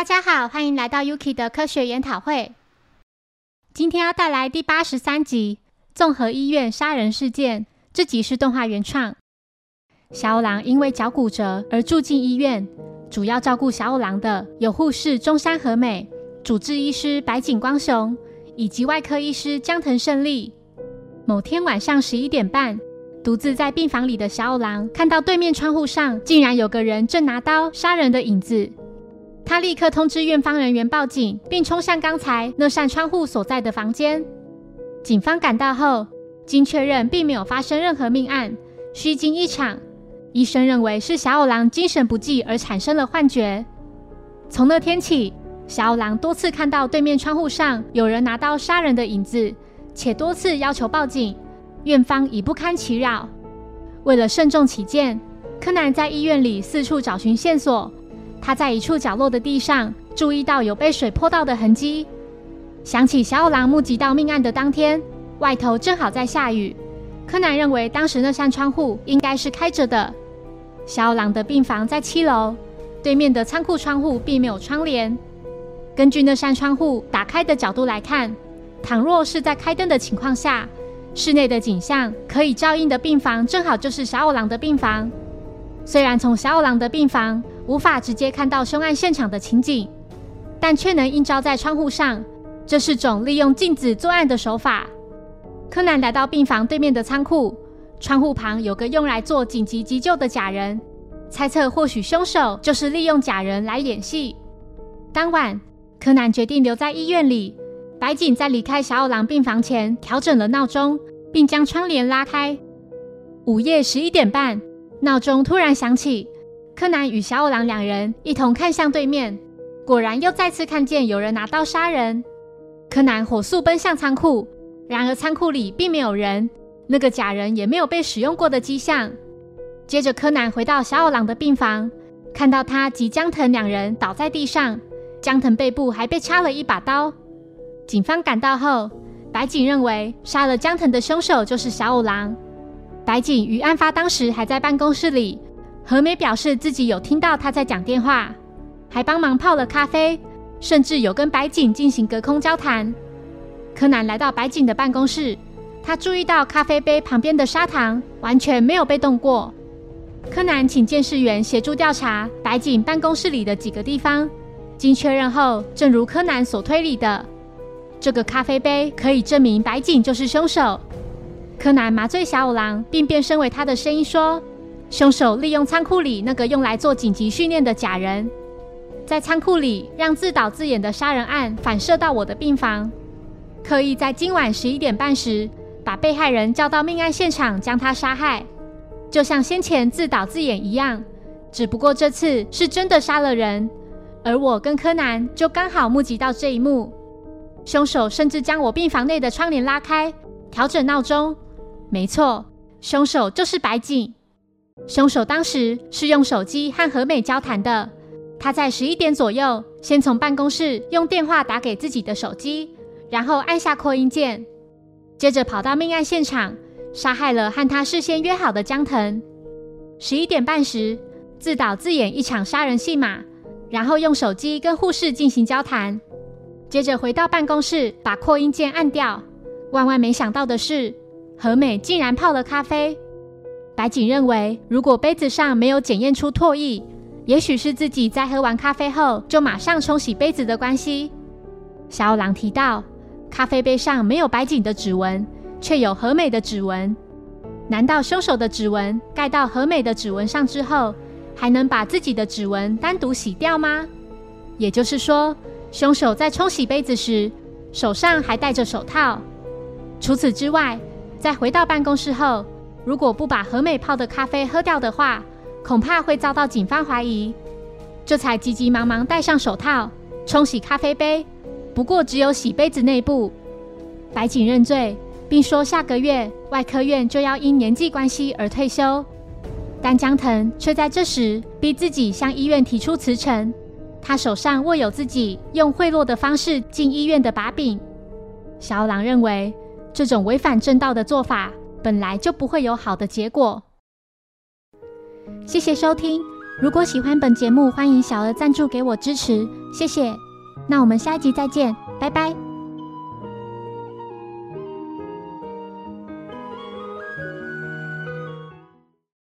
大家好，欢迎来到 Yuki 的科学研讨会。今天要带来第八十三集《综合医院杀人事件》。这集是动画原创。小五郎因为脚骨折而住进医院，主要照顾小五郎的有护士中山和美、主治医师白井光雄以及外科医师江藤胜利。某天晚上十一点半，独自在病房里的小五郎看到对面窗户上竟然有个人正拿刀杀人的影子。他立刻通知院方人员报警，并冲向刚才那扇窗户所在的房间。警方赶到后，经确认并没有发生任何命案，虚惊一场。医生认为是小五郎精神不济而产生了幻觉。从那天起，小五郎多次看到对面窗户上有人拿刀杀人的影子，且多次要求报警，院方已不堪其扰。为了慎重起见，柯南在医院里四处找寻线索。他在一处角落的地上注意到有被水泼到的痕迹，想起小五郎目击到命案的当天，外头正好在下雨。柯南认为当时那扇窗户应该是开着的。小五郎的病房在七楼，对面的仓库窗户并没有窗帘。根据那扇窗户打开的角度来看，倘若是在开灯的情况下，室内的景象可以照应的病房正好就是小五郎的病房。虽然从小五郎的病房无法直接看到凶案现场的情景，但却能映照在窗户上。这是种利用镜子作案的手法。柯南来到病房对面的仓库，窗户旁有个用来做紧急急救的假人，猜测或许凶手就是利用假人来演戏。当晚，柯南决定留在医院里。白井在离开小五郎病房前调整了闹钟，并将窗帘拉开。午夜十一点半。闹钟突然响起，柯南与小五郎两人一同看向对面，果然又再次看见有人拿刀杀人。柯南火速奔向仓库，然而仓库里并没有人，那个假人也没有被使用过的迹象。接着，柯南回到小五郎的病房，看到他及江藤两人倒在地上，江藤背部还被插了一把刀。警方赶到后，白井认为杀了江藤的凶手就是小五郎。白井于案发当时还在办公室里，何美表示自己有听到他在讲电话，还帮忙泡了咖啡，甚至有跟白井进行隔空交谈。柯南来到白井的办公室，他注意到咖啡杯旁边的砂糖完全没有被动过。柯南请监视员协助调查白井办公室里的几个地方，经确认后，正如柯南所推理的，这个咖啡杯可以证明白井就是凶手。柯南麻醉小五郎，并变身为他的声音说：“凶手利用仓库里那个用来做紧急训练的假人，在仓库里让自导自演的杀人案反射到我的病房，刻意在今晚十一点半时把被害人叫到命案现场将他杀害，就像先前自导自演一样。只不过这次是真的杀了人，而我跟柯南就刚好目击到这一幕。凶手甚至将我病房内的窗帘拉开，调整闹钟。”没错，凶手就是白井。凶手当时是用手机和和美交谈的。他在十一点左右，先从办公室用电话打给自己的手机，然后按下扩音键，接着跑到命案现场，杀害了和他事先约好的江藤。十一点半时，自导自演一场杀人戏码，然后用手机跟护士进行交谈，接着回到办公室把扩音键按掉。万万没想到的是。和美竟然泡了咖啡。白井认为，如果杯子上没有检验出唾液，也许是自己在喝完咖啡后就马上冲洗杯子的关系。小五郎提到，咖啡杯上没有白井的指纹，却有和美的指纹。难道凶手的指纹盖到和美的指纹上之后，还能把自己的指纹单独洗掉吗？也就是说，凶手在冲洗杯子时手上还戴着手套。除此之外，在回到办公室后，如果不把和美泡的咖啡喝掉的话，恐怕会遭到警方怀疑。这才急急忙忙戴上手套冲洗咖啡杯，不过只有洗杯子内部。白井认罪，并说下个月外科院就要因年纪关系而退休。但江藤却在这时逼自己向医院提出辞呈，他手上握有自己用贿赂的方式进医院的把柄。小狼认为。这种违反正道的做法，本来就不会有好的结果。谢谢收听，如果喜欢本节目，欢迎小额赞助给我支持，谢谢。那我们下一集再见，拜拜。